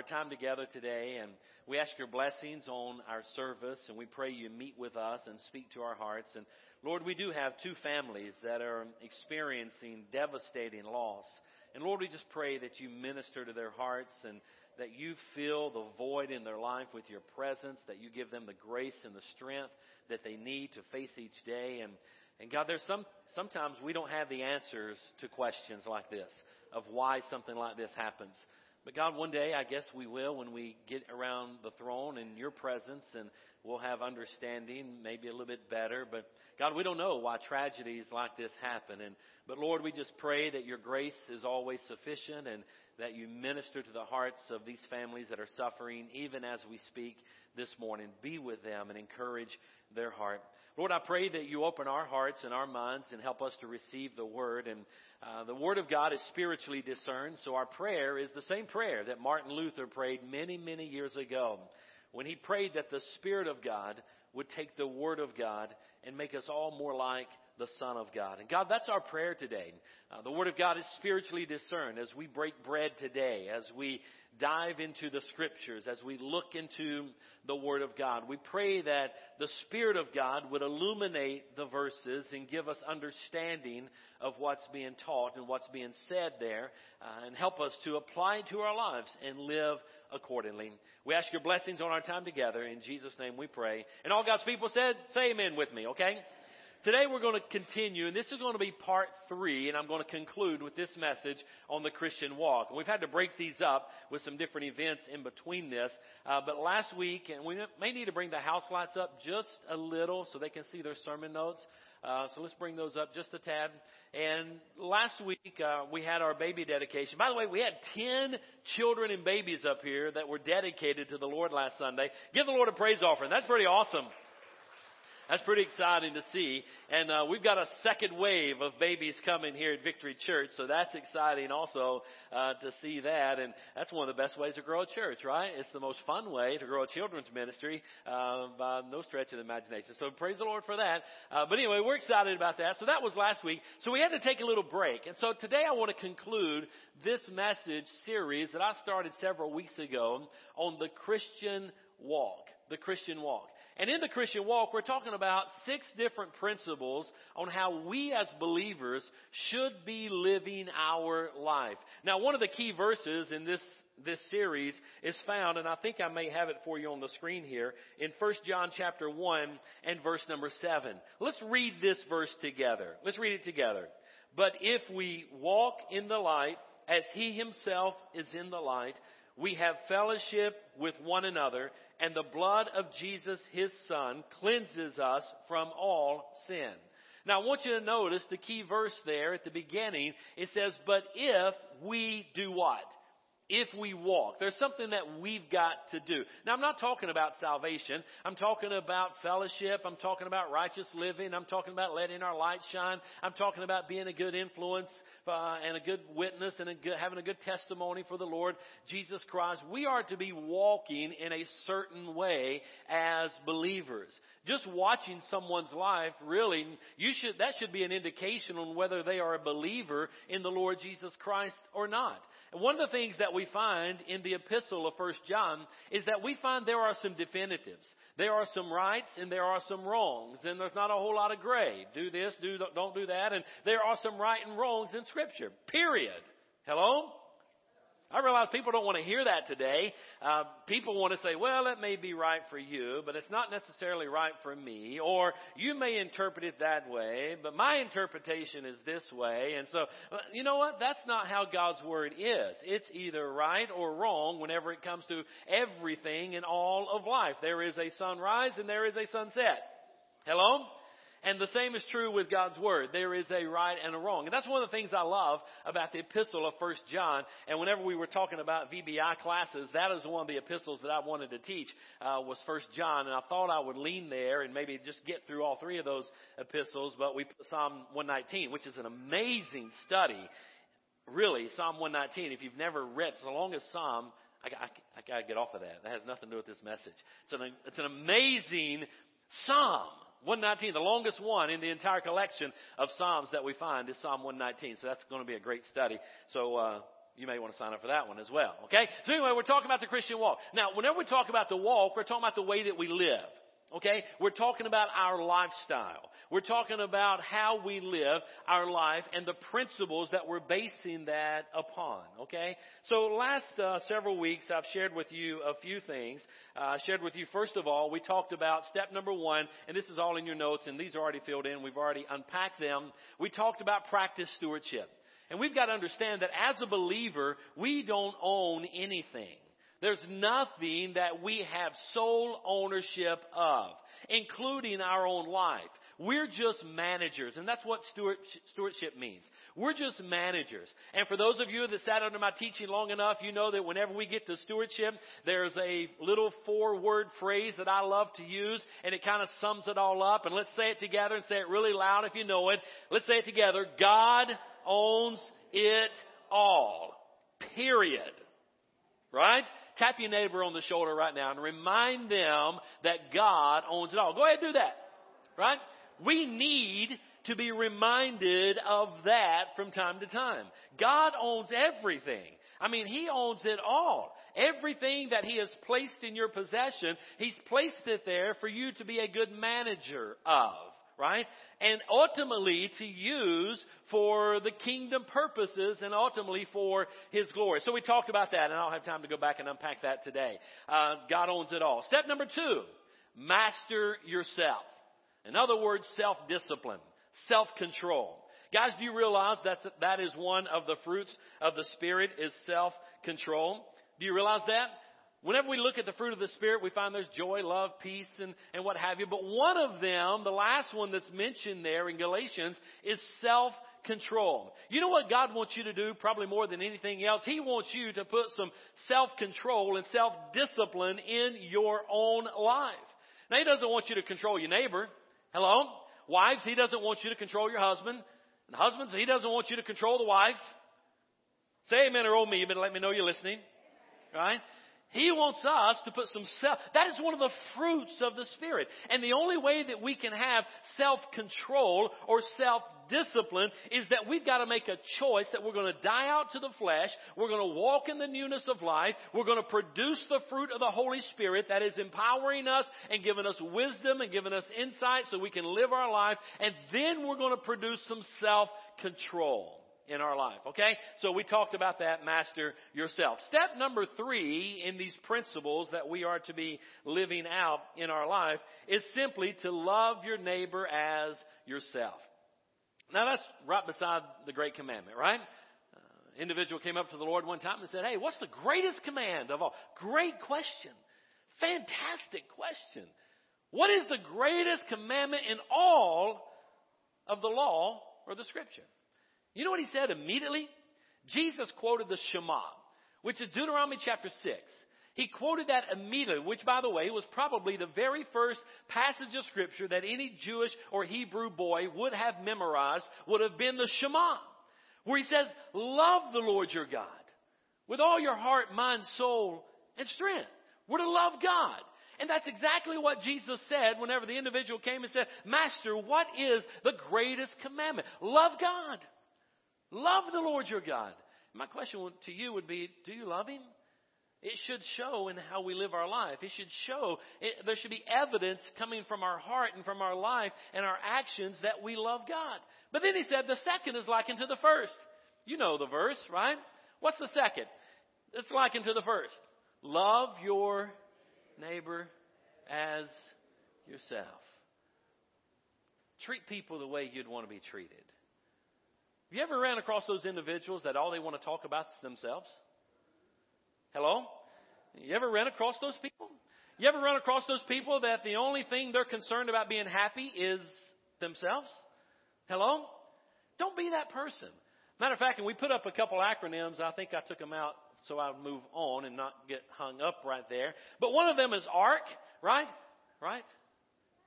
Our time together today, and we ask your blessings on our service, and we pray you meet with us and speak to our hearts. And Lord, we do have two families that are experiencing devastating loss. And Lord, we just pray that you minister to their hearts and that you fill the void in their life with your presence, that you give them the grace and the strength that they need to face each day. And, and God, there's some, sometimes we don't have the answers to questions like this of why something like this happens. But God, one day I guess we will when we get around the throne in your presence and we'll have understanding, maybe a little bit better. But God, we don't know why tragedies like this happen. And, but Lord, we just pray that your grace is always sufficient and that you minister to the hearts of these families that are suffering, even as we speak this morning. Be with them and encourage their heart. Lord, I pray that you open our hearts and our minds and help us to receive the word. And uh, the Word of God is spiritually discerned, so our prayer is the same prayer that Martin Luther prayed many, many years ago when he prayed that the Spirit of God would take the Word of God and make us all more like the Son of God. And God, that's our prayer today. Uh, the Word of God is spiritually discerned as we break bread today, as we dive into the Scriptures, as we look into the Word of God. We pray that the Spirit of God would illuminate the verses and give us understanding of what's being taught and what's being said there, uh, and help us to apply it to our lives and live accordingly. We ask your blessings on our time together. In Jesus' name we pray. And all God's people said, say amen with me, okay? Today we're going to continue, and this is going to be part three, and I'm going to conclude with this message on the Christian walk. And we've had to break these up with some different events in between this. Uh, but last week, and we may need to bring the house lights up just a little so they can see their sermon notes. Uh, so let's bring those up just a tad. And last week uh, we had our baby dedication. By the way, we had ten children and babies up here that were dedicated to the Lord last Sunday. Give the Lord a praise offering. That's pretty awesome. That's pretty exciting to see. And uh, we've got a second wave of babies coming here at Victory Church, so that's exciting also uh, to see that. And that's one of the best ways to grow a church, right? It's the most fun way to grow a children's ministry uh, by no stretch of the imagination. So praise the Lord for that. Uh, but anyway, we're excited about that. So that was last week. So we had to take a little break. And so today I want to conclude this message series that I started several weeks ago on the Christian walk. The Christian walk. And in the Christian walk, we're talking about six different principles on how we as believers should be living our life. Now, one of the key verses in this this series is found, and I think I may have it for you on the screen here, in 1 John chapter 1 and verse number 7. Let's read this verse together. Let's read it together. But if we walk in the light, as he himself is in the light, we have fellowship with one another, and the blood of Jesus, his son, cleanses us from all sin. Now I want you to notice the key verse there at the beginning. It says, but if we do what? if we walk. There's something that we've got to do. Now, I'm not talking about salvation. I'm talking about fellowship. I'm talking about righteous living. I'm talking about letting our light shine. I'm talking about being a good influence uh, and a good witness and good, having a good testimony for the Lord Jesus Christ. We are to be walking in a certain way as believers. Just watching someone's life, really, you should, that should be an indication on whether they are a believer in the Lord Jesus Christ or not. And one of the things that we find in the epistle of First John is that we find there are some definitives. There are some rights and there are some wrongs. And there's not a whole lot of gray. Do this, do, don't do that. And there are some right and wrongs in Scripture. Period. Hello? I realize people don't want to hear that today. Uh, people want to say, well, it may be right for you, but it's not necessarily right for me. Or you may interpret it that way, but my interpretation is this way. And so, uh, you know what? That's not how God's Word is. It's either right or wrong whenever it comes to everything in all of life. There is a sunrise and there is a sunset. Hello? And the same is true with God's Word. There is a right and a wrong. And that's one of the things I love about the epistle of First John. And whenever we were talking about VBI classes, that is one of the epistles that I wanted to teach, uh, was First John. And I thought I would lean there and maybe just get through all three of those epistles, but we put Psalm 119, which is an amazing study. Really, Psalm 119, if you've never read, the longest Psalm. I, I, I gotta get off of that. That has nothing to do with this message. It's an, it's an amazing Psalm. 119, the longest one in the entire collection of Psalms that we find is Psalm 119. So that's going to be a great study. So, uh, you may want to sign up for that one as well. Okay? So anyway, we're talking about the Christian walk. Now, whenever we talk about the walk, we're talking about the way that we live. Okay? We're talking about our lifestyle. We're talking about how we live our life and the principles that we're basing that upon. Okay? So last uh, several weeks I've shared with you a few things. Uh, I shared with you first of all, we talked about step number one, and this is all in your notes and these are already filled in. We've already unpacked them. We talked about practice stewardship. And we've got to understand that as a believer, we don't own anything. There's nothing that we have sole ownership of, including our own life. We're just managers, and that's what stewardship means. We're just managers. And for those of you that sat under my teaching long enough, you know that whenever we get to stewardship, there's a little four word phrase that I love to use, and it kind of sums it all up. And let's say it together and say it really loud if you know it. Let's say it together. God owns it all. Period. Right? Tap your neighbor on the shoulder right now and remind them that God owns it all. Go ahead and do that. Right? We need to be reminded of that from time to time. God owns everything. I mean, He owns it all. Everything that He has placed in your possession, He's placed it there for you to be a good manager of, right? And ultimately to use for the kingdom purposes and ultimately for His glory. So we talked about that and I don't have time to go back and unpack that today. Uh, God owns it all. Step number two, master yourself. In other words, self-discipline, self-control. Guys, do you realize that that is one of the fruits of the Spirit is self-control? Do you realize that? Whenever we look at the fruit of the Spirit, we find there's joy, love, peace, and, and what have you. But one of them, the last one that's mentioned there in Galatians, is self-control. You know what God wants you to do probably more than anything else? He wants you to put some self-control and self-discipline in your own life. Now, He doesn't want you to control your neighbor. Hello? Wives, he doesn't want you to control your husband. And husbands, he doesn't want you to control the wife. Say amen or oh me, but let me know you're listening. Right? He wants us to put some self, that is one of the fruits of the Spirit. And the only way that we can have self-control or self discipline is that we've got to make a choice that we're going to die out to the flesh. We're going to walk in the newness of life. We're going to produce the fruit of the Holy Spirit that is empowering us and giving us wisdom and giving us insight so we can live our life. And then we're going to produce some self-control in our life. Okay? So we talked about that, master yourself. Step number three in these principles that we are to be living out in our life is simply to love your neighbor as yourself. Now that's right beside the great commandment, right? Uh, individual came up to the Lord one time and said, Hey, what's the greatest command of all? Great question. Fantastic question. What is the greatest commandment in all of the law or the scripture? You know what he said immediately? Jesus quoted the Shema, which is Deuteronomy chapter 6. He quoted that immediately, which by the way was probably the very first passage of scripture that any Jewish or Hebrew boy would have memorized would have been the Shema, where he says, love the Lord your God with all your heart, mind, soul, and strength. We're to love God. And that's exactly what Jesus said whenever the individual came and said, Master, what is the greatest commandment? Love God. Love the Lord your God. My question to you would be, do you love Him? It should show in how we live our life. It should show, it, there should be evidence coming from our heart and from our life and our actions that we love God. But then he said the second is likened to the first. You know the verse, right? What's the second? It's likened to the first. Love your neighbor as yourself. Treat people the way you'd want to be treated. Have you ever ran across those individuals that all they want to talk about is themselves? Hello? You ever run across those people? You ever run across those people that the only thing they're concerned about being happy is themselves. Hello? Don't be that person. Matter of fact, and we put up a couple acronyms. I think I took them out so I would move on and not get hung up right there. But one of them is ARK, right? Right?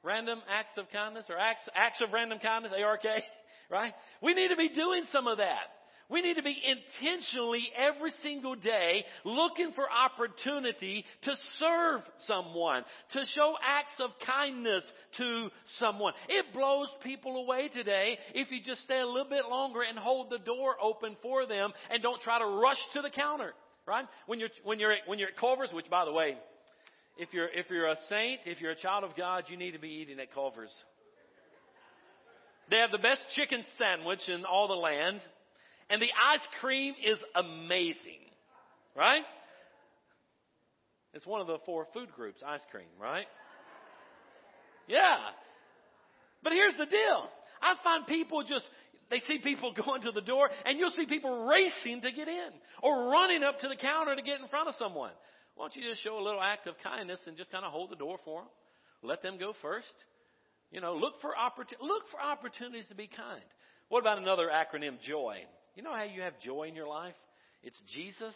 Random acts of kindness or acts, acts of random kindness, ARK, right? We need to be doing some of that. We need to be intentionally every single day looking for opportunity to serve someone, to show acts of kindness to someone. It blows people away today if you just stay a little bit longer and hold the door open for them and don't try to rush to the counter, right? When you're, when you're, when you're at Culver's, which by the way, if you're, if you're a saint, if you're a child of God, you need to be eating at Culver's. They have the best chicken sandwich in all the land. And the ice cream is amazing. Right? It's one of the four food groups, ice cream, right? Yeah. But here's the deal. I find people just, they see people going to the door and you'll see people racing to get in or running up to the counter to get in front of someone. Why don't you just show a little act of kindness and just kind of hold the door for them? Let them go first. You know, look for, look for opportunities to be kind. What about another acronym, JOY? You know how you have joy in your life? It's Jesus,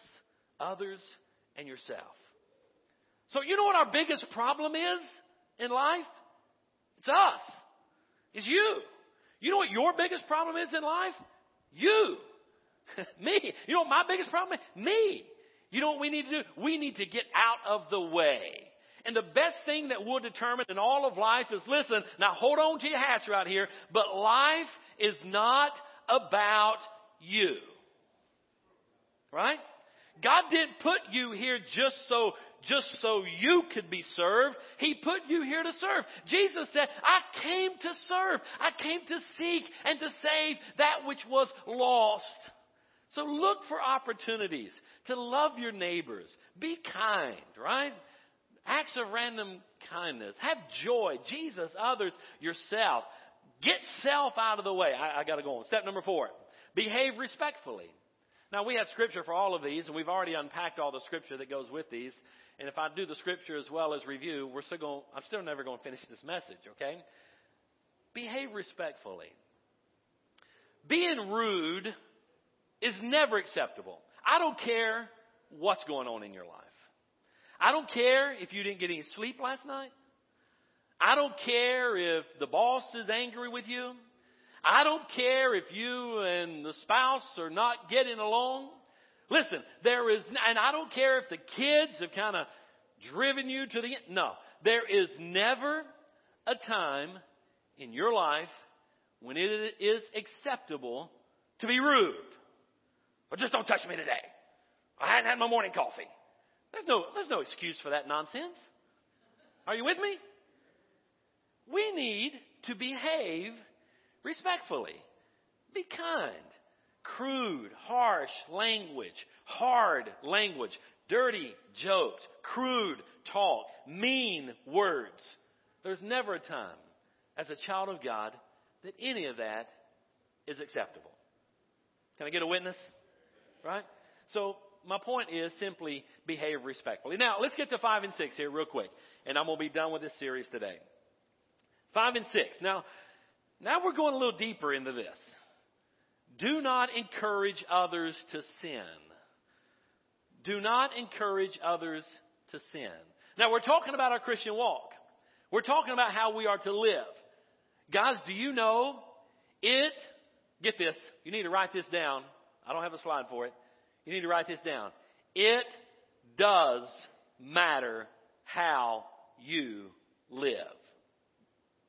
others, and yourself. So you know what our biggest problem is in life? It's us. It's you. You know what your biggest problem is in life? You. Me. You know what my biggest problem is? Me. You know what we need to do? We need to get out of the way. And the best thing that will determine in all of life is listen, now hold on to your hats right here, but life is not about you. Right? God didn't put you here just so just so you could be served. He put you here to serve. Jesus said, I came to serve. I came to seek and to save that which was lost. So look for opportunities to love your neighbors. Be kind, right? Acts of random kindness. Have joy. Jesus, others, yourself. Get self out of the way. I, I gotta go on. Step number four. Behave respectfully. Now, we have scripture for all of these, and we've already unpacked all the scripture that goes with these. And if I do the scripture as well as review, we're still going, I'm still never going to finish this message, okay? Behave respectfully. Being rude is never acceptable. I don't care what's going on in your life. I don't care if you didn't get any sleep last night. I don't care if the boss is angry with you. I don't care if you and the spouse are not getting along. Listen, there is, and I don't care if the kids have kind of driven you to the end. No, there is never a time in your life when it is acceptable to be rude. Or just don't touch me today. I hadn't had my morning coffee. There's no, there's no excuse for that nonsense. Are you with me? We need to behave respectfully. Be kind. Crude, harsh language, hard language, dirty jokes, crude talk, mean words. There's never a time as a child of God that any of that is acceptable. Can I get a witness? Right? So my point is simply behave respectfully. Now let's get to five and six here real quick, and I'm gonna be done with this series today. Five and six. Now now we're going a little deeper into this. Do not encourage others to sin. Do not encourage others to sin. Now we're talking about our Christian walk. We're talking about how we are to live. Guys, do you know it, get this, you need to write this down. I don't have a slide for it. You need to write this down. It does matter how you live.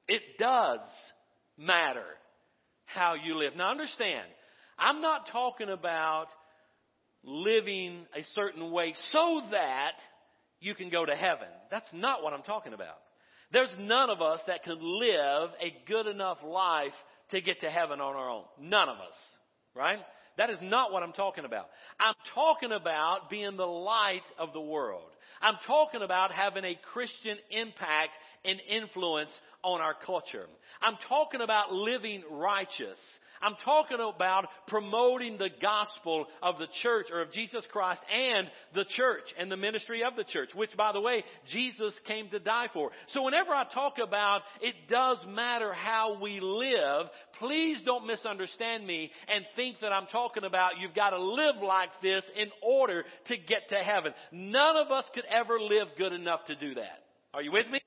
It does matter how you live. Now understand, I'm not talking about living a certain way so that you can go to heaven. That's not what I'm talking about. There's none of us that can live a good enough life to get to heaven on our own. None of us. Right? That is not what I'm talking about. I'm talking about being the light of the world. I'm talking about having a Christian impact and influence on our culture. I'm talking about living righteous. I'm talking about promoting the gospel of the church or of Jesus Christ and the church and the ministry of the church, which by the way, Jesus came to die for. So whenever I talk about it does matter how we live, please don't misunderstand me and think that I'm talking about you've got to live like this in order to get to heaven. None of us could ever live good enough to do that. Are you with me?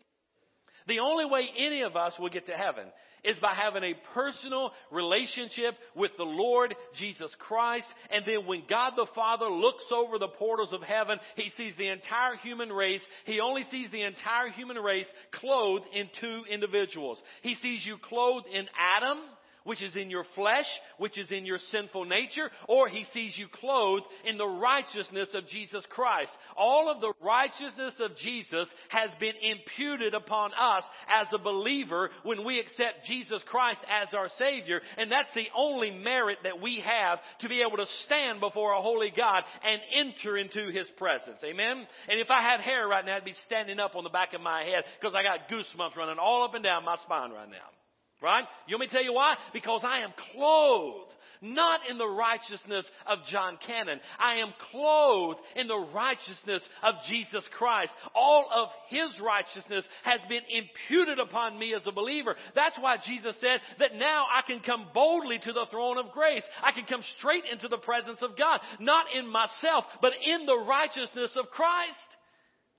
The only way any of us will get to heaven is by having a personal relationship with the Lord Jesus Christ. And then when God the Father looks over the portals of heaven, He sees the entire human race. He only sees the entire human race clothed in two individuals. He sees you clothed in Adam which is in your flesh, which is in your sinful nature, or he sees you clothed in the righteousness of Jesus Christ. All of the righteousness of Jesus has been imputed upon us as a believer when we accept Jesus Christ as our Savior, and that's the only merit that we have to be able to stand before a holy God and enter into His presence. Amen? And if I had hair right now, I'd be standing up on the back of my head because I got goosebumps running all up and down my spine right now. Right? You want me to tell you why? Because I am clothed not in the righteousness of Jon Cannon. I am clothed in the righteousness of Jesus Christ. All of His righteousness has been imputed upon me as a believer. That's why Jesus said that now I can come boldly to the throne of grace. I can come straight into the presence of God, not in myself, but in the righteousness of Christ.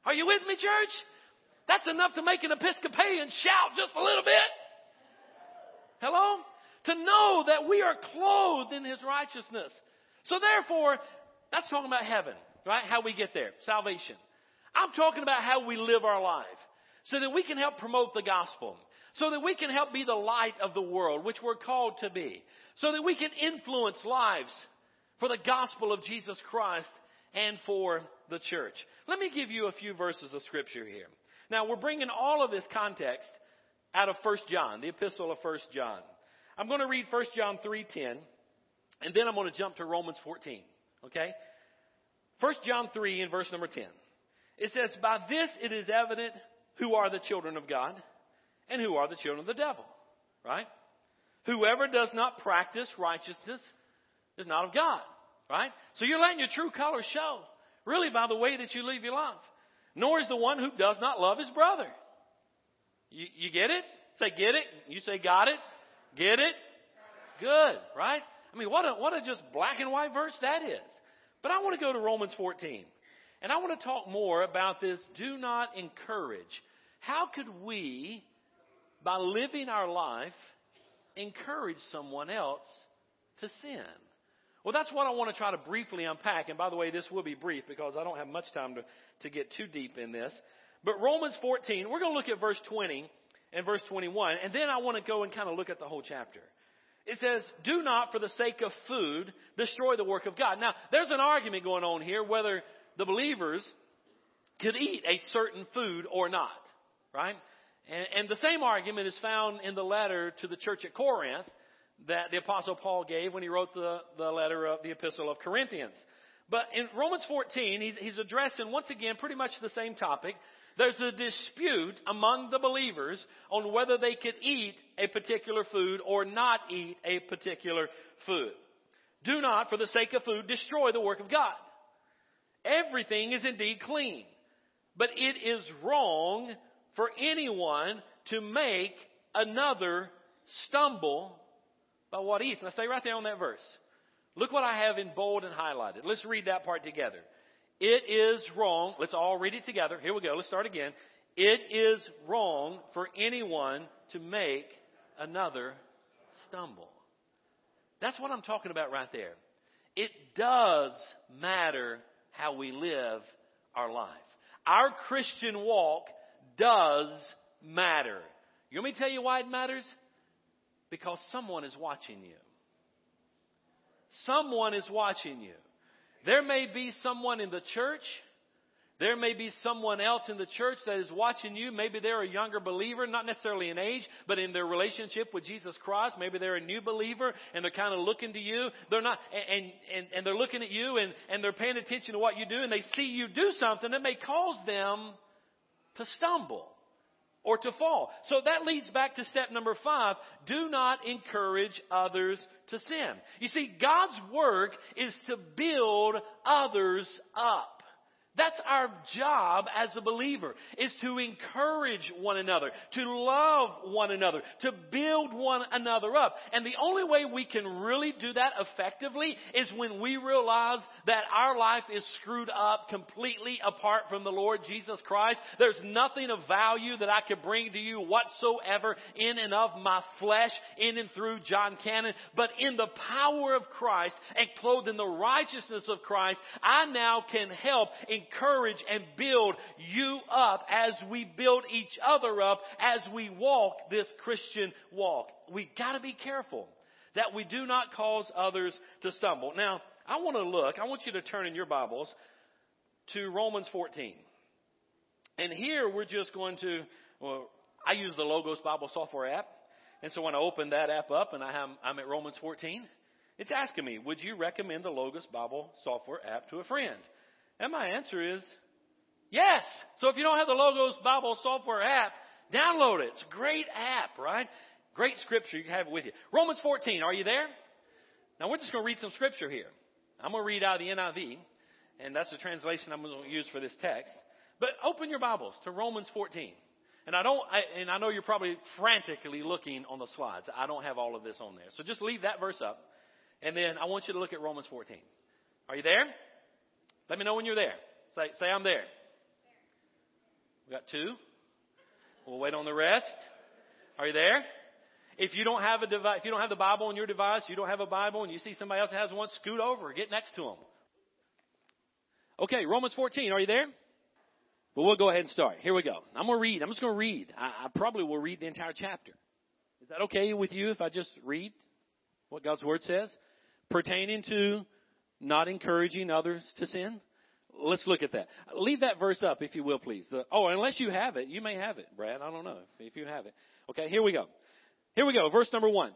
Are you with me, church? That's enough to make an Episcopalian shout just a little bit. Hello? To know that we are clothed in His righteousness. So therefore, that's talking about heaven, right? How we get there. Salvation. I'm talking about how we live our life. So that we can help promote the gospel. So that we can help be the light of the world, which we're called to be. So that we can influence lives for the gospel of Jesus Christ and for the church. Let me give you a few verses of scripture here. Now we're bringing all of this context out of 1 John, the epistle of 1 John. I'm going to read 1 John 3:10 and then I'm going to jump to Romans 14, okay? 1 John 3 in verse number 10. It says, "By this it is evident who are the children of God and who are the children of the devil." Right? Whoever does not practice righteousness is not of God. Right? So you're letting your true colors show, really by the way that you live your life. Nor is the one who does not love his brother. You, you get it? Say, get it. You say, got it. Get it? Good, right? I mean, what a, what a just black and white verse that is. But I want to go to Romans 14. And I want to talk more about this do not encourage. How could we, by living our life, encourage someone else to sin? Well, that's what I want to try to briefly unpack. And by the way, this will be brief because I don't have much time to, to get too deep in this. But Romans 14, we're going to look at verse 20 and verse 21, and then I want to go and kind of look at the whole chapter. It says, do not for the sake of food destroy the work of God. Now, there's an argument going on here whether the believers could eat a certain food or not, right? And, and the same argument is found in the letter to the church at Corinth that the apostle Paul gave when he wrote the, the letter of the epistle of Corinthians. But in Romans 14, he's, he's addressing once again pretty much the same topic. There's a dispute among the believers on whether they could eat a particular food or not eat a particular food. Do not, for the sake of food, destroy the work of God. Everything is indeed clean, but it is wrong for anyone to make another stumble by what he eats. Now stay right there on that verse. Look what I have in bold and highlighted. Let's read that part together. It is wrong. Let's all read it together. Here we go. Let's start again. It is wrong for anyone to make another stumble. That's what I'm talking about right there. It does matter how we live our life. Our Christian walk does matter. You want me to tell you why it matters? Because someone is watching you. Someone is watching you. There may be someone in the church. There may be someone else in the church that is watching you. Maybe they're a younger believer, not necessarily in age, but in their relationship with Jesus Christ. Maybe they're a new believer and they're kind of looking to you. They're not, and, and, and they're looking at you and, and they're paying attention to what you do and they see you do something that may cause them to stumble or to fall. So that leads back to step number five. Do not encourage others to sin. You see, God's work is to build others up. That's our job as a believer, is to encourage one another, to love one another, to build one another up. And the only way we can really do that effectively is when we realize that our life is screwed up completely apart from the Lord Jesus Christ. There's nothing of value that I could bring to you whatsoever in and of my flesh, in and through Jon Cannon, but in the power of Christ and clothed in the righteousness of Christ, I now can help encourage and build you up as we build each other up as we walk this Christian walk. We gotta be careful that we do not cause others to stumble. Now, I want to look, I want you to turn in your Bibles to Romans 14. And here we're just going to, well, I use the Logos Bible software app. And so when I open that app up and I have, I'm at Romans 14, it's asking me, would you recommend the Logos Bible software app to a friend? And my answer is yes. So if you don't have the Logos Bible software app, download it. It's a great app, right? Great scripture. You can have it with you. Romans 14. Are you there? Now we're just going to read some scripture here. I'm going to read out of the NIV, and that's the translation I'm going to use for this text. But open your Bibles to Romans 14. And I don't, I, and I know you're probably frantically looking on the slides. I don't have all of this on there. So just leave that verse up. And then I want you to look at Romans 14. Are you there? Let me know when you're there. Say, say I'm there. We got two. We'll wait on the rest. Are you there? If you don't have a device, if you don't have the Bible on your device, you don't have a Bible, and you see somebody else that has one, scoot over, get next to them. Okay, Romans 14. Are you there? Well, we'll go ahead and start. Here we go. I'm going to read. I'm just going to read. I, I probably will read the entire chapter. Is that okay with you if I just read what God's Word says? Pertaining to not encouraging others to sin? Let's look at that. Leave that verse up, if you will, please. The, oh, unless you have it. You may have it, Brad. I don't know if, if you have it. Okay, here we go. Here we go. Verse number one.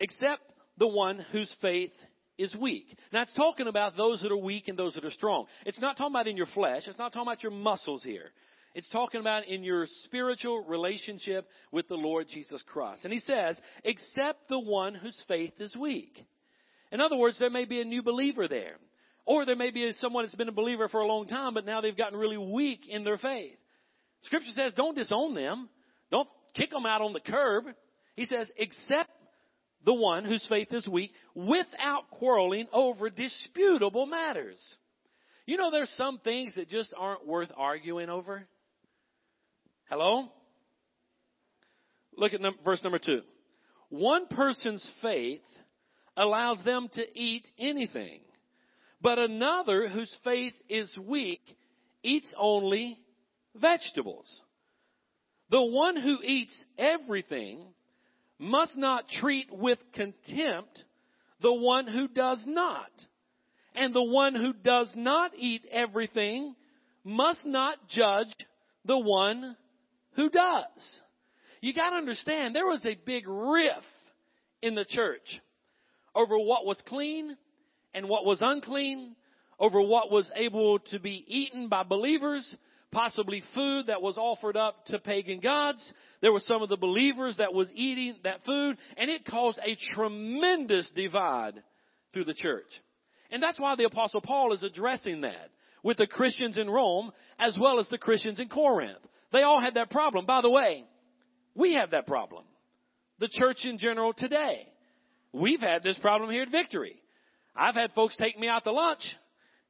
Except the one whose faith is weak. Now it's talking about those that are weak and those that are strong. It's not talking about in your flesh. It's not talking about your muscles here. It's talking about in your spiritual relationship with the Lord Jesus Christ. And he says, except the one whose faith is weak. In other words, there may be a new believer there. Or there may be someone that's been a believer for a long time, but now they've gotten really weak in their faith. Scripture says don't disown them. Don't kick them out on the curb. He says, accept the one whose faith is weak without quarreling over disputable matters. You know, there's some things that just aren't worth arguing over. Hello? Look at verse number two. One person's faith allows them to eat anything. But another whose faith is weak eats only vegetables. The one who eats everything must not treat with contempt the one who does not. And the one who does not eat everything must not judge the one who does. You gotta understand, there was a big riff in the church over what was clean and what was unclean, over what was able to be eaten by believers, possibly food that was offered up to pagan gods. There were some of the believers that was eating that food, and it caused a tremendous divide through the church. And that's why the apostle Paul is addressing that with the Christians in Rome as well as the Christians in Corinth. They all had that problem. By the way, we have that problem. The church in general today. We've had this problem here at Victory. I've had folks take me out to lunch.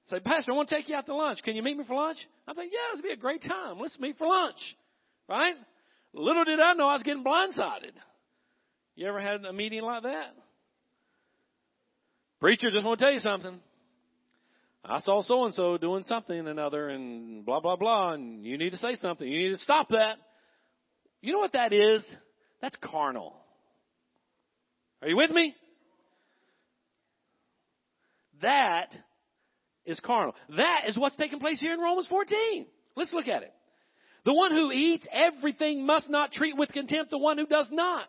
Say, Pastor, I want to take you out to lunch. Can you meet me for lunch? I think, yeah, it'll be a great time. Let's meet for lunch. Right? Little did I know I was getting blindsided. You ever had a meeting like that? Preacher, just want to tell you something. I saw so and so doing something another and blah, blah, blah, and you need to say something. You need to stop that. You know what that is? That's carnal. Are you with me? That is carnal. That is what's taking place here in Romans 14. Let's look at it. The one who eats everything must not treat with contempt the one who does not.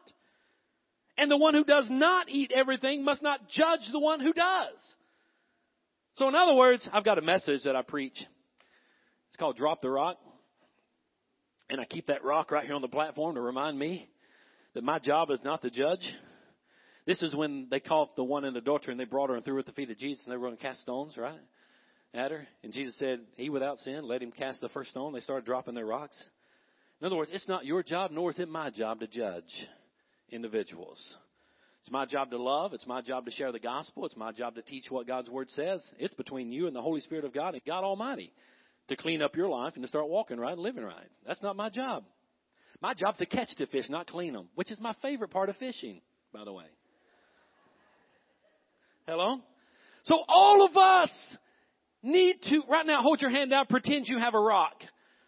And the one who does not eat everything must not judge the one who does. So in other words, I've got a message that I preach. It's called Drop the Rock. And I keep that rock right here on the platform to remind me that my job is not to judge. This is when they caught the one in adultery and they brought her and threw her at the feet of Jesus and they were going to cast stones, right? At her. And Jesus said, He without sin, let him cast the first stone. They started dropping their rocks. In other words, it's not your job, nor is it my job to judge individuals. It's my job to love. It's my job to share the gospel. It's my job to teach what God's word says. It's between you and the Holy Spirit of God and God Almighty to clean up your life and to start walking right and living right. That's not my job. My job's to catch the fish, not clean them, which is my favorite part of fishing, by the way. Hello? So all of us need to, right now, hold your hand out, pretend you have a rock.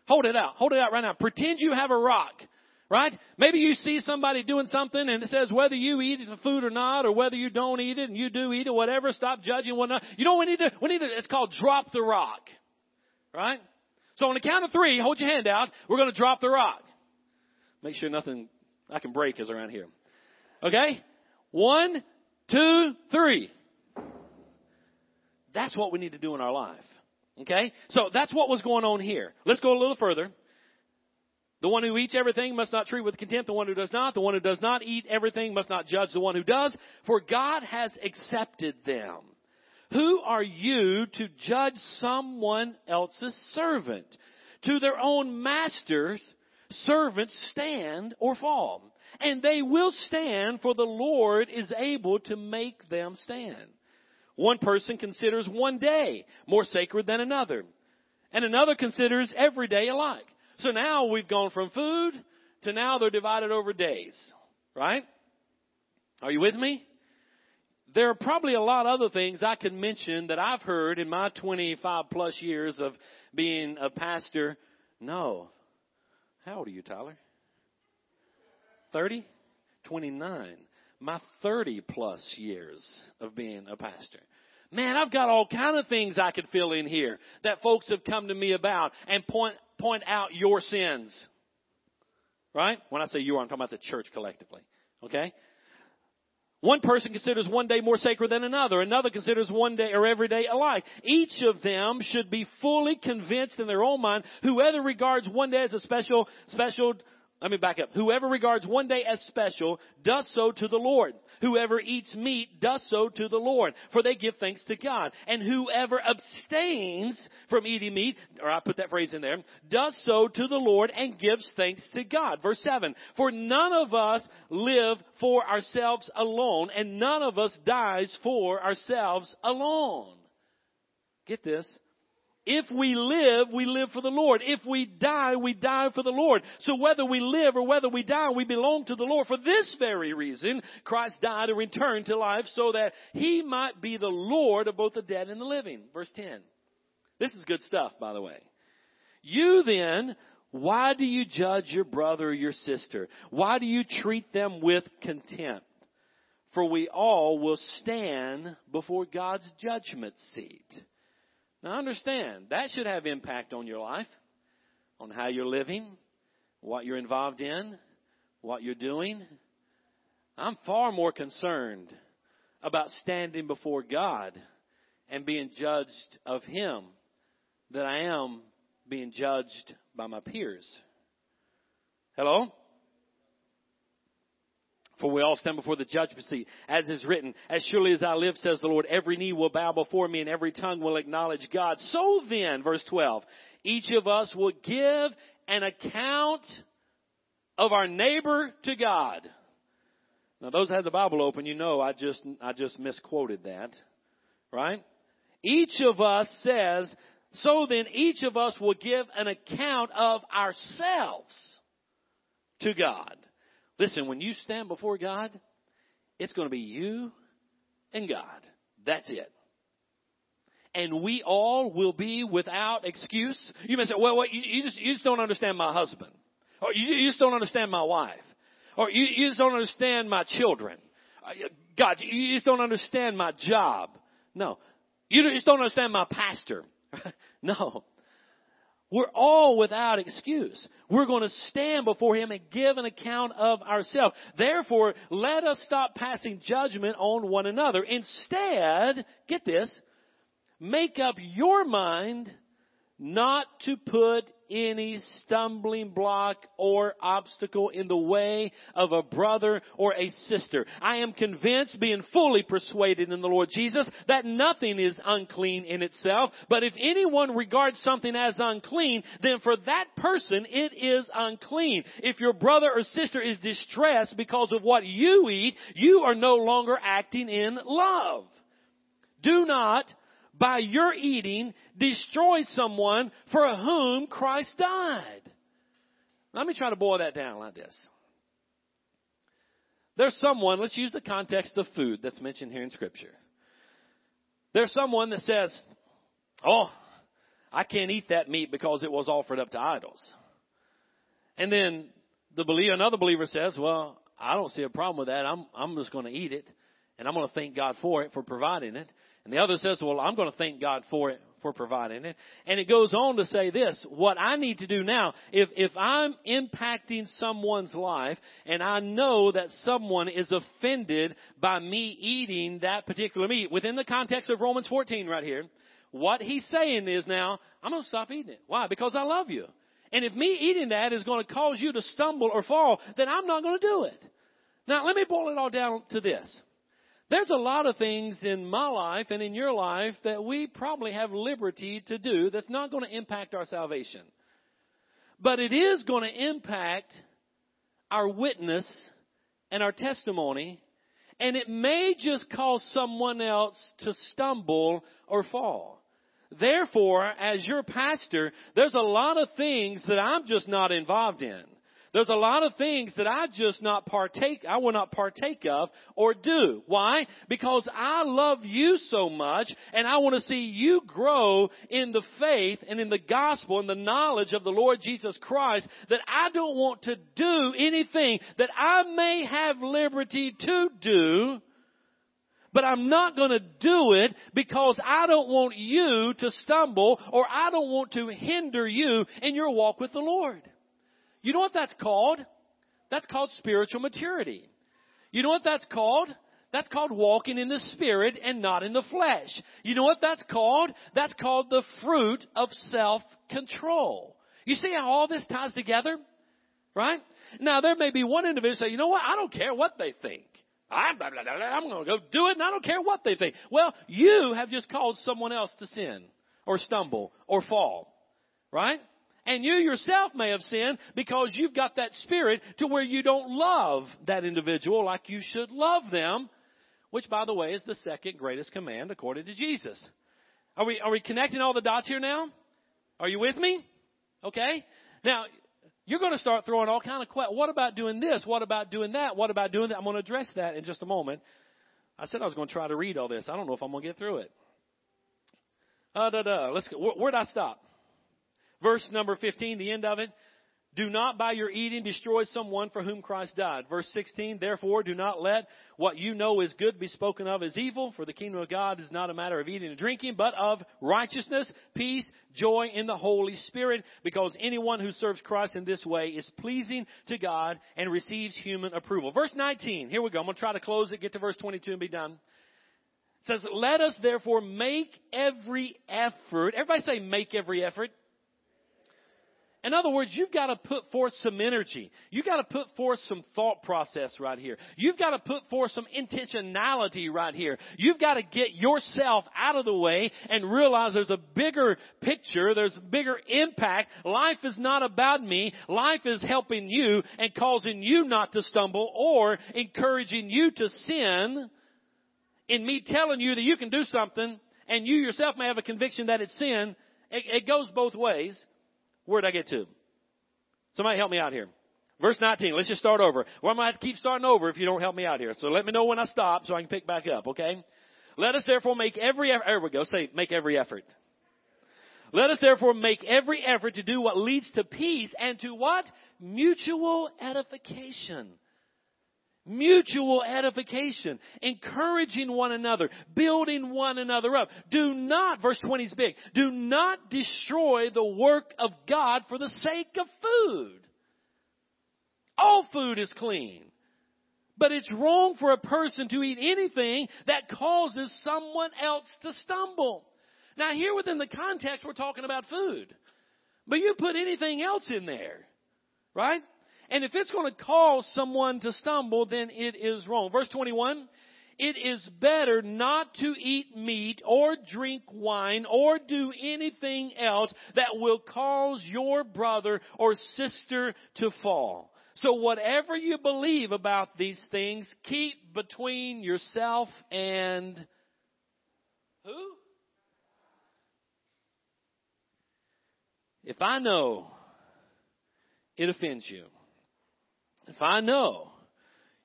Hold it out. Hold it out right now. Pretend you have a rock. Right? Maybe you see somebody doing something and it says whether you eat the food or not, or whether you don't eat it and you do eat it, whatever, stop judging one another. You know we need to, we need to, it's called drop the rock. Right? So on the count of three, hold your hand out. We're going to drop the rock. Make sure nothing I can break is around here. Okay? One, two, three. That's what we need to do in our life. Okay? So that's what was going on here. Let's go a little further. The one who eats everything must not treat with contempt the one who does not. The one who does not eat everything must not judge the one who does, for God has accepted them. Who are you to judge someone else's servant? To their own masters, servants stand or fall. And they will stand, for the Lord is able to make them stand. One person considers one day more sacred than another, and another considers every day alike. So now we've gone from food to now they're divided over days, right? Are you with me? There are probably a lot of other things I could mention that I've heard in my 25 plus years of being a pastor. No. How old are you, Tyler? 30? 29 my 30 plus years of being a pastor. Man, I've got all kind of things I could fill in here that folks have come to me about and point, point out your sins. Right? When I say you, are, I'm talking about the church collectively. Okay? One person considers one day more sacred than another. Another considers one day or every day alike. Each of them should be fully convinced in their own mind. Whoever regards one day as a special, special let me back up. Whoever regards one day as special does so to the Lord. Whoever eats meat does so to the Lord, for they give thanks to God. And whoever abstains from eating meat, or I put that phrase in there, does so to the Lord and gives thanks to God. Verse 7. For none of us live for ourselves alone, and none of us dies for ourselves alone. Get this. If we live, we live for the Lord. If we die, we die for the Lord. So whether we live or whether we die, we belong to the Lord. For this very reason, Christ died and returned to life so that he might be the Lord of both the dead and the living. Verse 10. This is good stuff, by the way. You then, why do you judge your brother or your sister? Why do you treat them with contempt? For we all will stand before God's judgment seat. Now understand, that should have impact on your life, on how you're living, what you're involved in, what you're doing. I'm far more concerned about standing before God and being judged of Him than I am being judged by my peers. Hello? For we all stand before the judgment seat, as is written, as surely as I live, says the Lord, every knee will bow before me and every tongue will acknowledge God. So then, verse 12, each of us will give an account of our neighbor to God. Now those that the Bible open, you know I just, I just misquoted that. Right? Each of us says, so then each of us will give an account of ourselves to God. Listen, when you stand before God, it's going to be you and God. That's it. And we all will be without excuse. You may say, well, what, you, you, just, you just don't understand my husband. Or you, you just don't understand my wife. Or you, you just don't understand my children. Uh, God, you just don't understand my job. No. You just don't understand my pastor. no. We're all without excuse. We're going to stand before Him and give an account of ourselves. Therefore, let us stop passing judgment on one another. Instead, get this, make up your mind not to put any stumbling block or obstacle in the way of a brother or a sister. I am convinced, being fully persuaded in the Lord Jesus, that nothing is unclean in itself, but if anyone regards something as unclean, then for that person it is unclean. If your brother or sister is distressed because of what you eat, you are no longer acting in love. Do not by your eating destroy someone for whom Christ died. Let me try to boil that down like this. There's someone, let's use the context of food that's mentioned here in Scripture. There's someone that says, Oh, I can't eat that meat because it was offered up to idols. And then the believer, another believer says, Well, I don't see a problem with that. I'm, I'm just going to eat it and I'm going to thank God for it, for providing it. And the other says, well, I'm going to thank God for it, for providing it. And it goes on to say this, what I need to do now, if, if I'm impacting someone's life and I know that someone is offended by me eating that particular meat, within the context of Romans 14 right here, what he's saying is now, I'm going to stop eating it. Why? Because I love you. And if me eating that is going to cause you to stumble or fall, then I'm not going to do it. Now, let me boil it all down to this. There's a lot of things in my life and in your life that we probably have liberty to do that's not going to impact our salvation. But it is going to impact our witness and our testimony, and it may just cause someone else to stumble or fall. Therefore, as your pastor, there's a lot of things that I'm just not involved in. There's a lot of things that I just not partake, I will not partake of or do. Why? Because I love you so much and I want to see you grow in the faith and in the gospel and the knowledge of the Lord Jesus Christ that I don't want to do anything that I may have liberty to do but I'm not going to do it because I don't want you to stumble or I don't want to hinder you in your walk with the Lord. You know what that's called? That's called spiritual maturity. You know what that's called? That's called walking in the spirit and not in the flesh. You know what that's called? That's called the fruit of self-control. You see how all this ties together? Right? Now there may be one individual say, you know what? I don't care what they think. I'm, I'm going to go do it and I don't care what they think. Well, you have just caused someone else to sin or stumble or fall. Right? And you yourself may have sinned because you've got that spirit to where you don't love that individual like you should love them, which by the way is the second greatest command according to Jesus. Are we, are we connecting all the dots here now? Are you with me? Okay. Now, you're going to start throwing all kind of questions. What about doing this? What about doing that? What about doing that? I'm going to address that in just a moment. I said I was going to try to read all this. I don't know if I'm going to get through it. Uh, da, da. Let's go. Where, where'd I stop? Verse number 15, the end of it. Do not by your eating destroy someone for whom Christ died. Verse 16, therefore do not let what you know is good be spoken of as evil, for the kingdom of God is not a matter of eating and drinking, but of righteousness, peace, joy in the Holy Spirit, because anyone who serves Christ in this way is pleasing to God and receives human approval. Verse 19, here we go. I'm going to try to close it, get to verse 22 and be done. It says, let us therefore make every effort. Everybody say make every effort. In other words, you've got to put forth some energy. You've got to put forth some thought process right here. You've got to put forth some intentionality right here. You've got to get yourself out of the way and realize there's a bigger picture. There's a bigger impact. Life is not about me. Life is helping you and causing you not to stumble or encouraging you to sin in me telling you that you can do something and you yourself may have a conviction that it's sin. It, it goes both ways. Where'd I get to? Somebody help me out here. Verse 19. Let's just start over. Well, I'm going to have to keep starting over if you don't help me out here. So let me know when I stop so I can pick back up, okay? Let us therefore make every effort. There we go. Say, make every effort. Let us therefore make every effort to do what leads to peace and to what? Mutual edification. Mutual edification, encouraging one another, building one another up. Do not, verse 20 is big, do not destroy the work of God for the sake of food. All food is clean. But it's wrong for a person to eat anything that causes someone else to stumble. Now here within the context, we're talking about food. But you put anything else in there, right? And if it's going to cause someone to stumble, then it is wrong. Verse 21, it is better not to eat meat or drink wine or do anything else that will cause your brother or sister to fall. So whatever you believe about these things, keep between yourself and who? If I know it offends you, if I know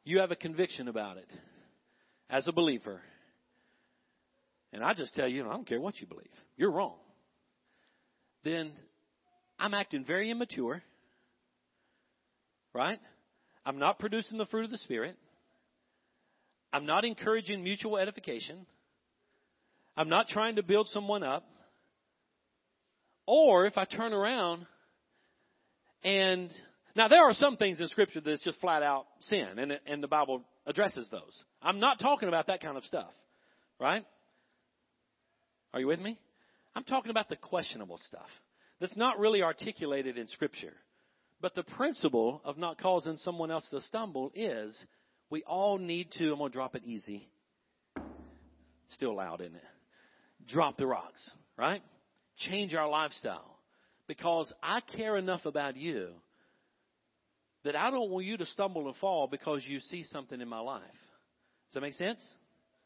you have a conviction about it as a believer, and I just tell you, I don't care what you believe, you're wrong, then I'm acting very immature right? I'm not producing the fruit of the Spirit. I'm not encouraging mutual edification. I'm not trying to build someone up. Or if I turn around and now there are some things in Scripture that's just flat out sin, and, and the Bible addresses those. I'm not talking about that kind of stuff, right? Are you with me? I'm talking about the questionable stuff that's not really articulated in Scripture. But the principle of not causing someone else to stumble is we all need to, I'm going to drop it easy. Still loud, isn't it? Drop the rocks, right? Change our lifestyle. Because I care enough about you that I don't want you to stumble and fall because you see something in my life. Does that make sense?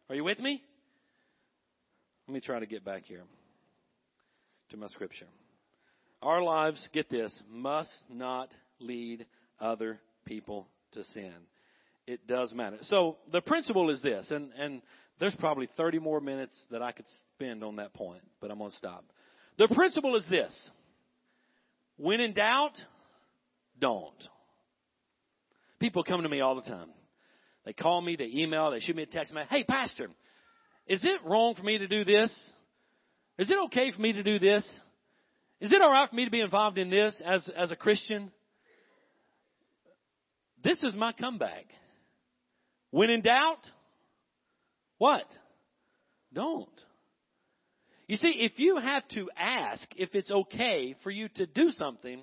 Are you with me? Let me try to get back here to my scripture. Our lives, get this, must not lead other people to sin. It does matter. So the principle is this, and, and there's probably 30 more minutes that I could spend on that point, but I'm going to stop. The principle is this. When in doubt, don't. People come to me all the time. They call me, they email, they shoot me a text. Hey, Pastor, is it wrong for me to do this? Is it okay for me to do this? Is it all right for me to be involved in this as, as a Christian? This is my comeback. When in doubt, what? Don't. You see, if you have to ask if it's okay for you to do something,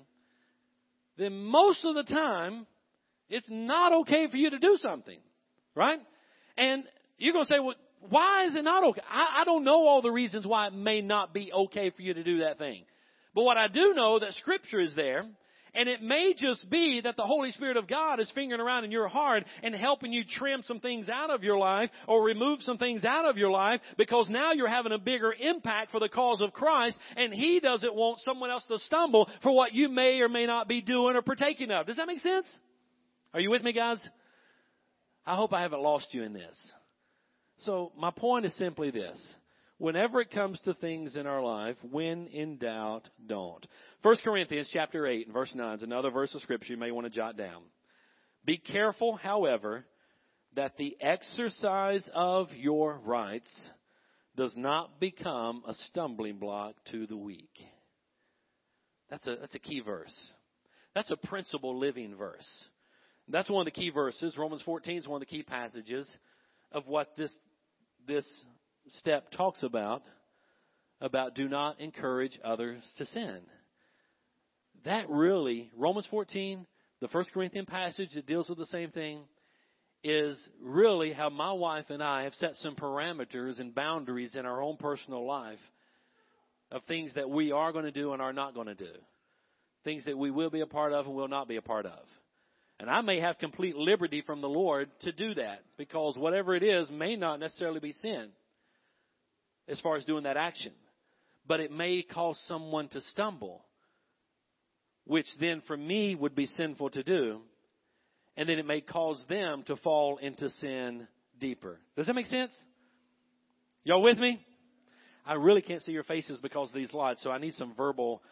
then most of the time, it's not okay for you to do something. Right? And you're going to say, well, why is it not okay? I, I don't know all the reasons why it may not be okay for you to do that thing. But what I do know that scripture is there, and it may just be that the Holy Spirit of God is fingering around in your heart and helping you trim some things out of your life or remove some things out of your life because now you're having a bigger impact for the cause of Christ and He doesn't want someone else to stumble for what you may or may not be doing or partaking of. Does that make sense? Are you with me guys? I hope I haven't lost you in this. So my point is simply this whenever it comes to things in our life, when in doubt, don't. 1 Corinthians chapter 8 and verse 9 is another verse of scripture you may want to jot down. Be careful, however, that the exercise of your rights does not become a stumbling block to the weak. That's a, that's a key verse. That's a principle living verse. That's one of the key verses. Romans 14 is one of the key passages of what this, this step talks about about do not encourage others to sin. That really, Romans 14, the First Corinthian passage that deals with the same thing, is really how my wife and I have set some parameters and boundaries in our own personal life of things that we are going to do and are not going to do. Things that we will be a part of and will not be a part of. And I may have complete liberty from the Lord to do that because whatever it is may not necessarily be sin as far as doing that action. But it may cause someone to stumble, which then for me would be sinful to do. And then it may cause them to fall into sin deeper. Does that make sense? Y'all with me? I really can't see your faces because of these lights, so I need some verbal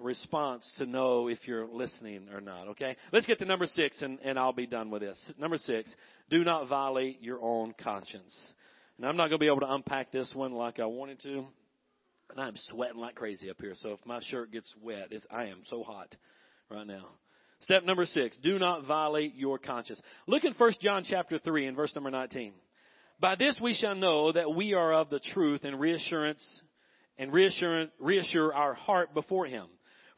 response to know if you're listening or not, okay? Let's get to number six and, and I'll be done with this. Number six, do not violate your own conscience. And I'm not going to be able to unpack this one like I wanted to. And I'm sweating like crazy up here. So if my shirt gets wet, it's, I am so hot right now. Step number six, do not violate your conscience. Look in 1 John chapter 3 and verse number 19. By this we shall know that we are of the truth and reassurance and reassure, reassure our heart before him.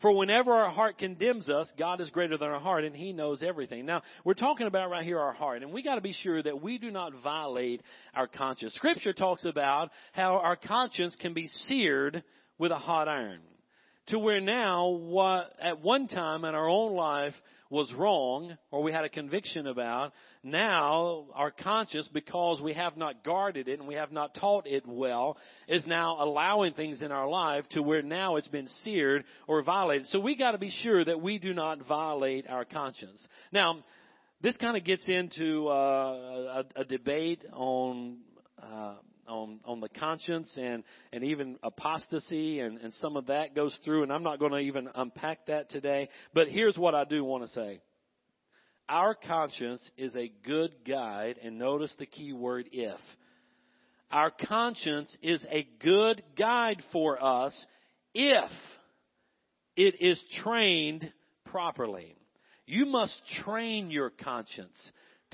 For whenever our heart condemns us, God is greater than our heart and He knows everything. Now, we're talking about right here our heart, and we gotta be sure that we do not violate our conscience. Scripture talks about how our conscience can be seared with a hot iron. To where now, what, at one time in our own life, was wrong or we had a conviction about, now our conscience, because we have not guarded it and we have not taught it well, is now allowing things in our life to where now it's been seared or violated. So we got to be sure that we do not violate our conscience. Now, this kind of gets into uh, a, a debate on uh, on on the conscience and and even apostasy and and some of that goes through and I'm not going to even unpack that today but here's what I do want to say. Our conscience is a good guide and notice the key word if. Our conscience is a good guide for us if it is trained properly. You must train your conscience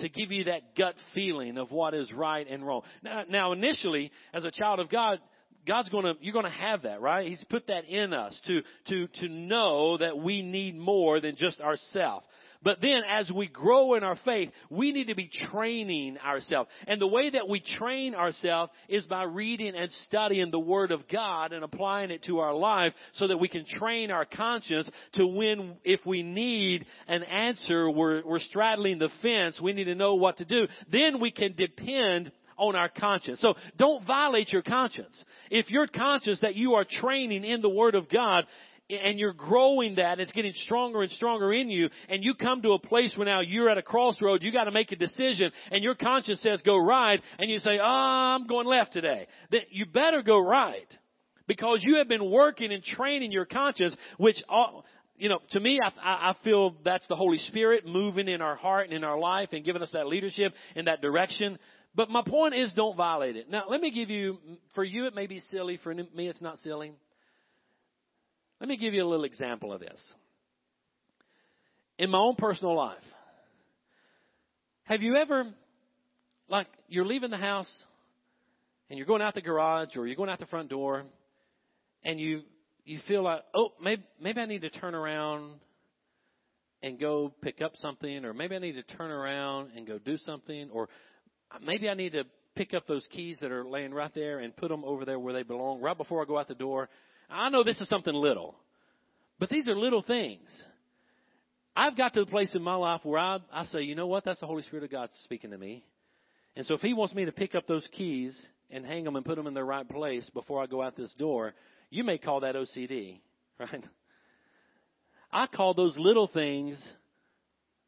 to give you that gut feeling of what is right and wrong. Now, now initially, as a child of God, God's gonna, you're gonna have that, right? He's put that in us to, to, to know that we need more than just ourselves. But then as we grow in our faith, we need to be training ourselves. And the way that we train ourselves is by reading and studying the Word of God and applying it to our life so that we can train our conscience to when, if we need an answer, we're, we're straddling the fence, we need to know what to do. Then we can depend on our conscience. So don't violate your conscience. If your conscience that you are training in the Word of God and you're growing that, it's getting stronger and stronger in you, and you come to a place where now you're at a crossroad, you gotta make a decision, and your conscience says go right, and you say, oh, I'm going left today. Then you better go right. Because you have been working and training your conscience, which, you know, to me, I, I feel that's the Holy Spirit moving in our heart and in our life and giving us that leadership in that direction. But my point is don't violate it. Now, let me give you, for you it may be silly, for me it's not silly. Let me give you a little example of this. In my own personal life, have you ever, like, you're leaving the house and you're going out the garage or you're going out the front door and you, you feel like, oh, maybe, maybe I need to turn around and go pick up something or maybe I need to turn around and go do something or maybe I need to pick up those keys that are laying right there and put them over there where they belong right before I go out the door I know this is something little, but these are little things. I've got to the place in my life where I, I say, you know what? That's the Holy Spirit of God speaking to me. And so if He wants me to pick up those keys and hang them and put them in their right place before I go out this door, you may call that OCD, right? I call those little things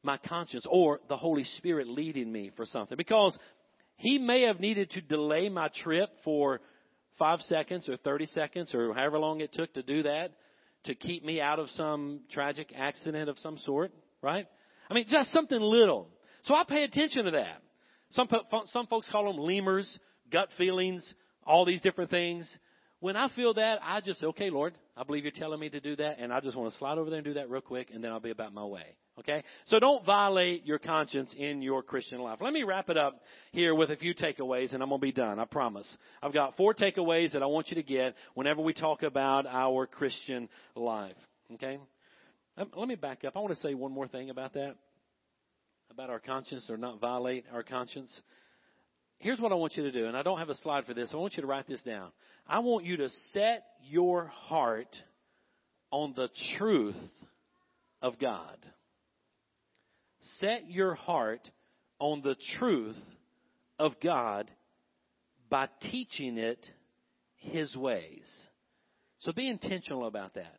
my conscience or the Holy Spirit leading me for something because He may have needed to delay my trip for five seconds or 30 seconds or however long it took to do that to keep me out of some tragic accident of some sort, right? I mean, just something little. So I pay attention to that. Some, some folks call them lemurs, gut feelings, all these different things. When I feel that, I just say, okay, Lord, I believe you're telling me to do that, and I just want to slide over there and do that real quick, and then I'll be about my way. Okay? So don't violate your conscience in your Christian life. Let me wrap it up here with a few takeaways, and I'm going to be done, I promise. I've got four takeaways that I want you to get whenever we talk about our Christian life. Okay? Um, let me back up. I want to say one more thing about that, about our conscience or not violate our conscience here's what I want you to do, and I don't have a slide for this. I want you to write this down. I want you to set your heart on the truth of God. Set your heart on the truth of God by teaching it His ways. So be intentional about that.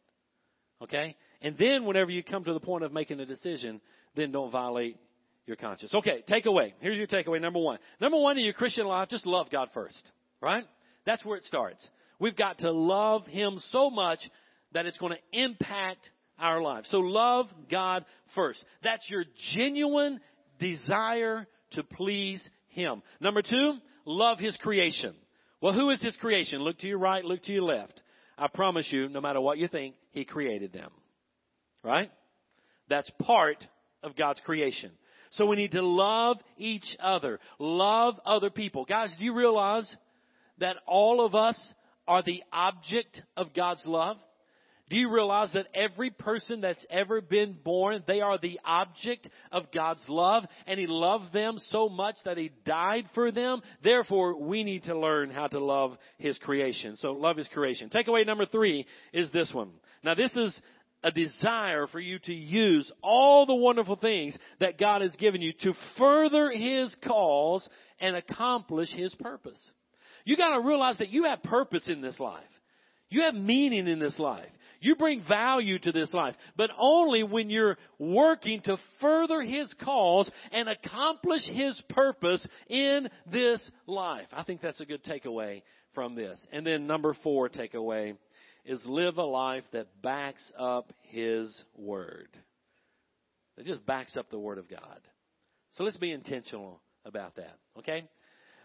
Okay? And then whenever you come to the point of making a decision, then don't violate your conscience. Okay, takeaway. Here's your takeaway number one. Number one in your Christian life, just love God first. Right? That's where it starts. We've got to love Him so much that it's going to impact our lives. So love God first. That's your genuine desire to please Him. Number two, love His creation. Well, who is His creation? Look to your right, look to your left. I promise you, no matter what you think, He created them. Right? That's part of God's creation. So we need to love each other. Love other people. Guys, do you realize that all of us are the object of God's love? Do you realize that every person that's ever been born, they are the object of God's love, and He loved them so much that He died for them? Therefore, we need to learn how to love His creation. So, love His creation. Takeaway number three is this one. Now, this is a desire for you to use all the wonderful things that God has given you to further His cause and accomplish His purpose. You gotta realize that you have purpose in this life. You have meaning in this life. You bring value to this life, but only when you're working to further His cause and accomplish His purpose in this life. I think that's a good takeaway from this. And then number four takeaway is live a life that backs up His Word. That just backs up the Word of God. So let's be intentional about that, okay?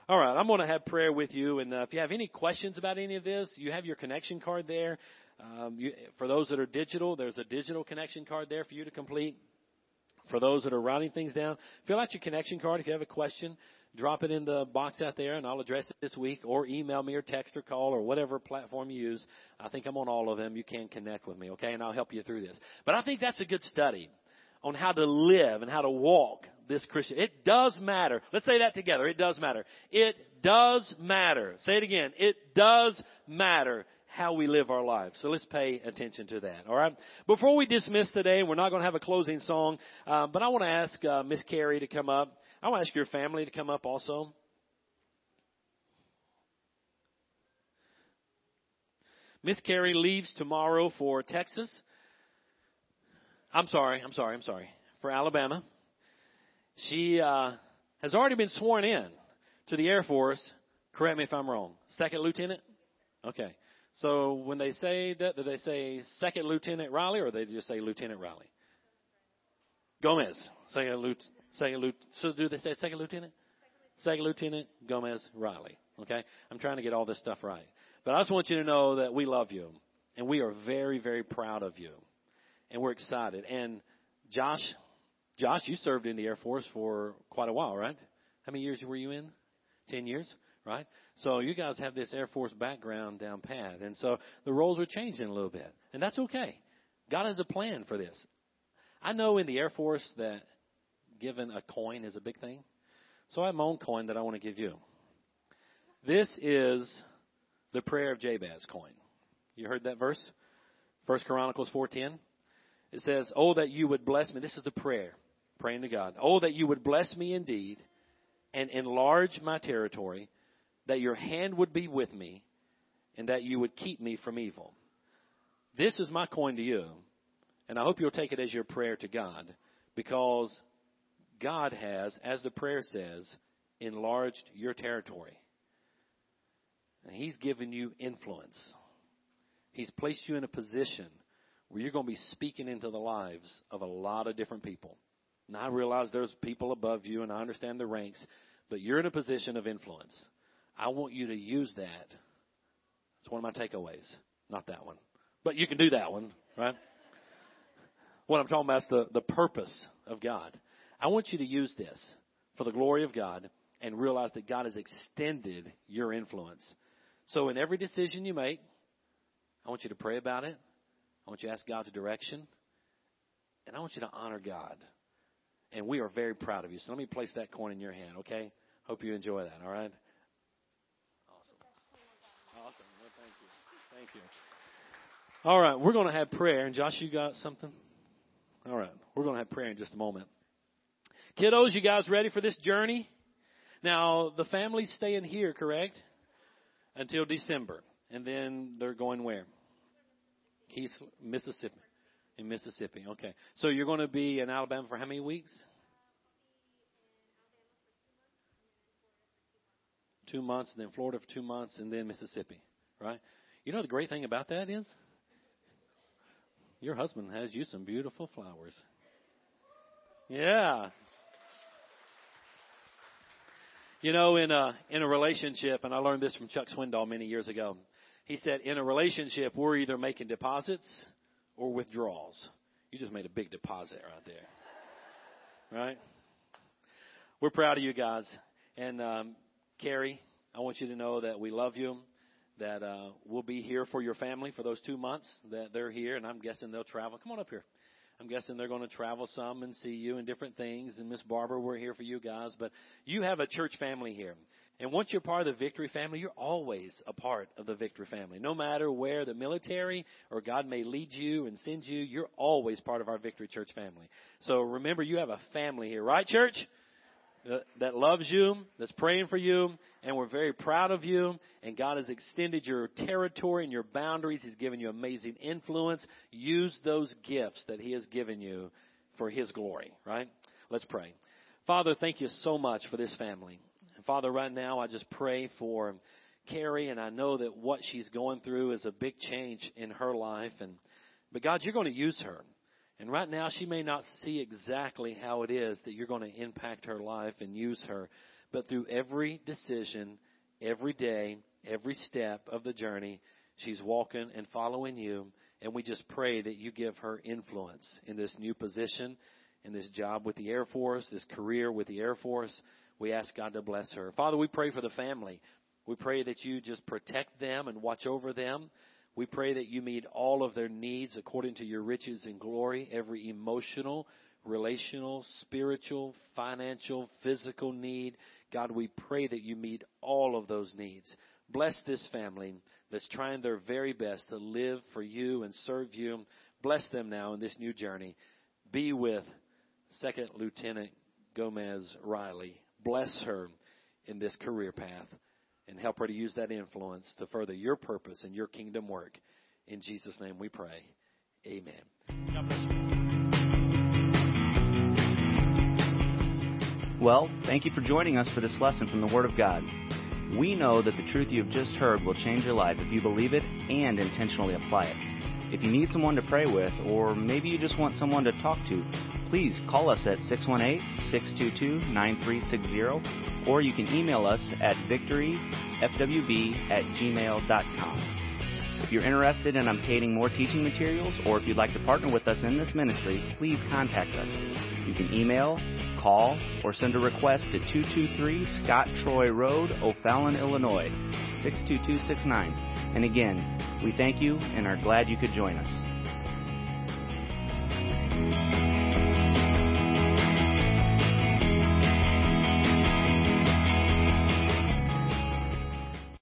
All right, I'm going to have prayer with you, and uh, if you have any questions about any of this, you have your connection card there. Um, you, for those that are digital, there's a digital connection card there for you to complete. For those that are writing things down, fill out your connection card if you have a question drop it in the box out there and I'll address it this week or email me or text or call or whatever platform you use. I think I'm on all of them. You can connect with me, okay? And I'll help you through this. But I think that's a good study on how to live and how to walk this Christian. It does matter. Let's say that together. It does matter. It does matter. Say it again. It does matter how we live our lives. So let's pay attention to that. All right. Before we dismiss today, we're not going to have a closing song, uh, but I want to ask uh, Miss Carrie to come up. I want to ask your family to come up also. Miss Carrie leaves tomorrow for Texas. I'm sorry, I'm sorry, I'm sorry. For Alabama. She uh, has already been sworn in to the Air Force. Correct me if I'm wrong. Second lieutenant? Okay. So when they say that, do they say Second Lieutenant Riley or do they just say Lieutenant Riley? Gomez. Second Lieutenant. Second lieutenant. So do they say second lieutenant? Second lieutenant Gomez Riley. Okay, I'm trying to get all this stuff right, but I just want you to know that we love you, and we are very, very proud of you, and we're excited. And Josh, Josh, you served in the Air Force for quite a while, right? How many years were you in? Ten years, right? So you guys have this Air Force background down pat, and so the roles are changing a little bit, and that's okay. God has a plan for this. I know in the Air Force that given a coin is a big thing. So I have my own coin that I want to give you. This is the prayer of Jabez coin. You heard that verse? First Chronicles 4:10. It says, "Oh that you would bless me." This is the prayer, praying to God. "Oh that you would bless me indeed and enlarge my territory, that your hand would be with me and that you would keep me from evil." This is my coin to you, and I hope you'll take it as your prayer to God because God has, as the prayer says, enlarged your territory. And He's given you influence. He's placed you in a position where you're going to be speaking into the lives of a lot of different people. Now, I realize there's people above you, and I understand the ranks, but you're in a position of influence. I want you to use that. It's one of my takeaways. Not that one. But you can do that one, right? What I'm talking about is the, the purpose of God. I want you to use this for the glory of God and realize that God has extended your influence. So in every decision you make, I want you to pray about it. I want you to ask God's direction. And I want you to honor God. And we are very proud of you. So let me place that coin in your hand, okay? Hope you enjoy that, all right? Awesome. Awesome. Well, thank you. Thank you. All right, we're going to have prayer. And Josh, you got something? All right, we're going to have prayer in just a moment. Kiddos, you guys ready for this journey? Now, the family's staying here, correct? Until December. And then they're going where? Keesler, Mississippi. In Mississippi. Okay. So you're going to be in Alabama for how many weeks? Two months, and then Florida for two months, and then Mississippi. Right? You know the great thing about that is? your husband has you some beautiful flowers. Yeah. You know, in a in a relationship, and I learned this from Chuck Swindoll many years ago. He said, in a relationship, we're either making deposits or withdrawals. You just made a big deposit right there, right? We're proud of you guys, and um, Carrie, I want you to know that we love you. That uh, we'll be here for your family for those two months that they're here, and I'm guessing they'll travel. Come on up here. I'm guessing they're going to travel some and see you and different things. And Miss Barbara, we're here for you guys. But you have a church family here. And once you're part of the victory family, you're always a part of the victory family. No matter where the military or God may lead you and send you, you're always part of our victory church family. So remember, you have a family here, right, church? Uh, that loves you, that's praying for you, and we're very proud of you. And God has extended your territory and your boundaries. He's given you amazing influence. Use those gifts that He has given you for His glory, right? Let's pray. Father, thank you so much for this family. Father, right now I just pray for Carrie, and I know that what she's going through is a big change in her life. And but God, you're going to use her. And right now, she may not see exactly how it is that you're going to impact her life and use her. But through every decision, every day, every step of the journey, she's walking and following you. And we just pray that you give her influence in this new position, in this job with the Air Force, this career with the Air Force. We ask God to bless her. Father, we pray for the family. We pray that you just protect them and watch over them. We pray that you meet all of their needs according to your riches and glory, every emotional, relational, spiritual, financial, physical need. God, we pray that you meet all of those needs. Bless this family that's trying their very best to live for you and serve you. Bless them now in this new journey. Be with Second Lieutenant Gomez Riley. Bless her in this career path and help her to use that influence to further your purpose and your kingdom work. In Jesus' name we pray. Amen. Well, thank you for joining us for this lesson from the Word of God. We know that the truth you have just heard will change your life if you believe it and intentionally apply it. If you need someone to pray with, or maybe you just want someone to talk to, please call us at 618 622 9360, or you can email us at victoryfwb at gmail.com. If you're interested in obtaining more teaching materials, or if you'd like to partner with us in this ministry, please contact us. You can email call or send a request to 223 Scott Troy Road, O'Fallon, Illinois, 62269. And again, we thank you and are glad you could join us.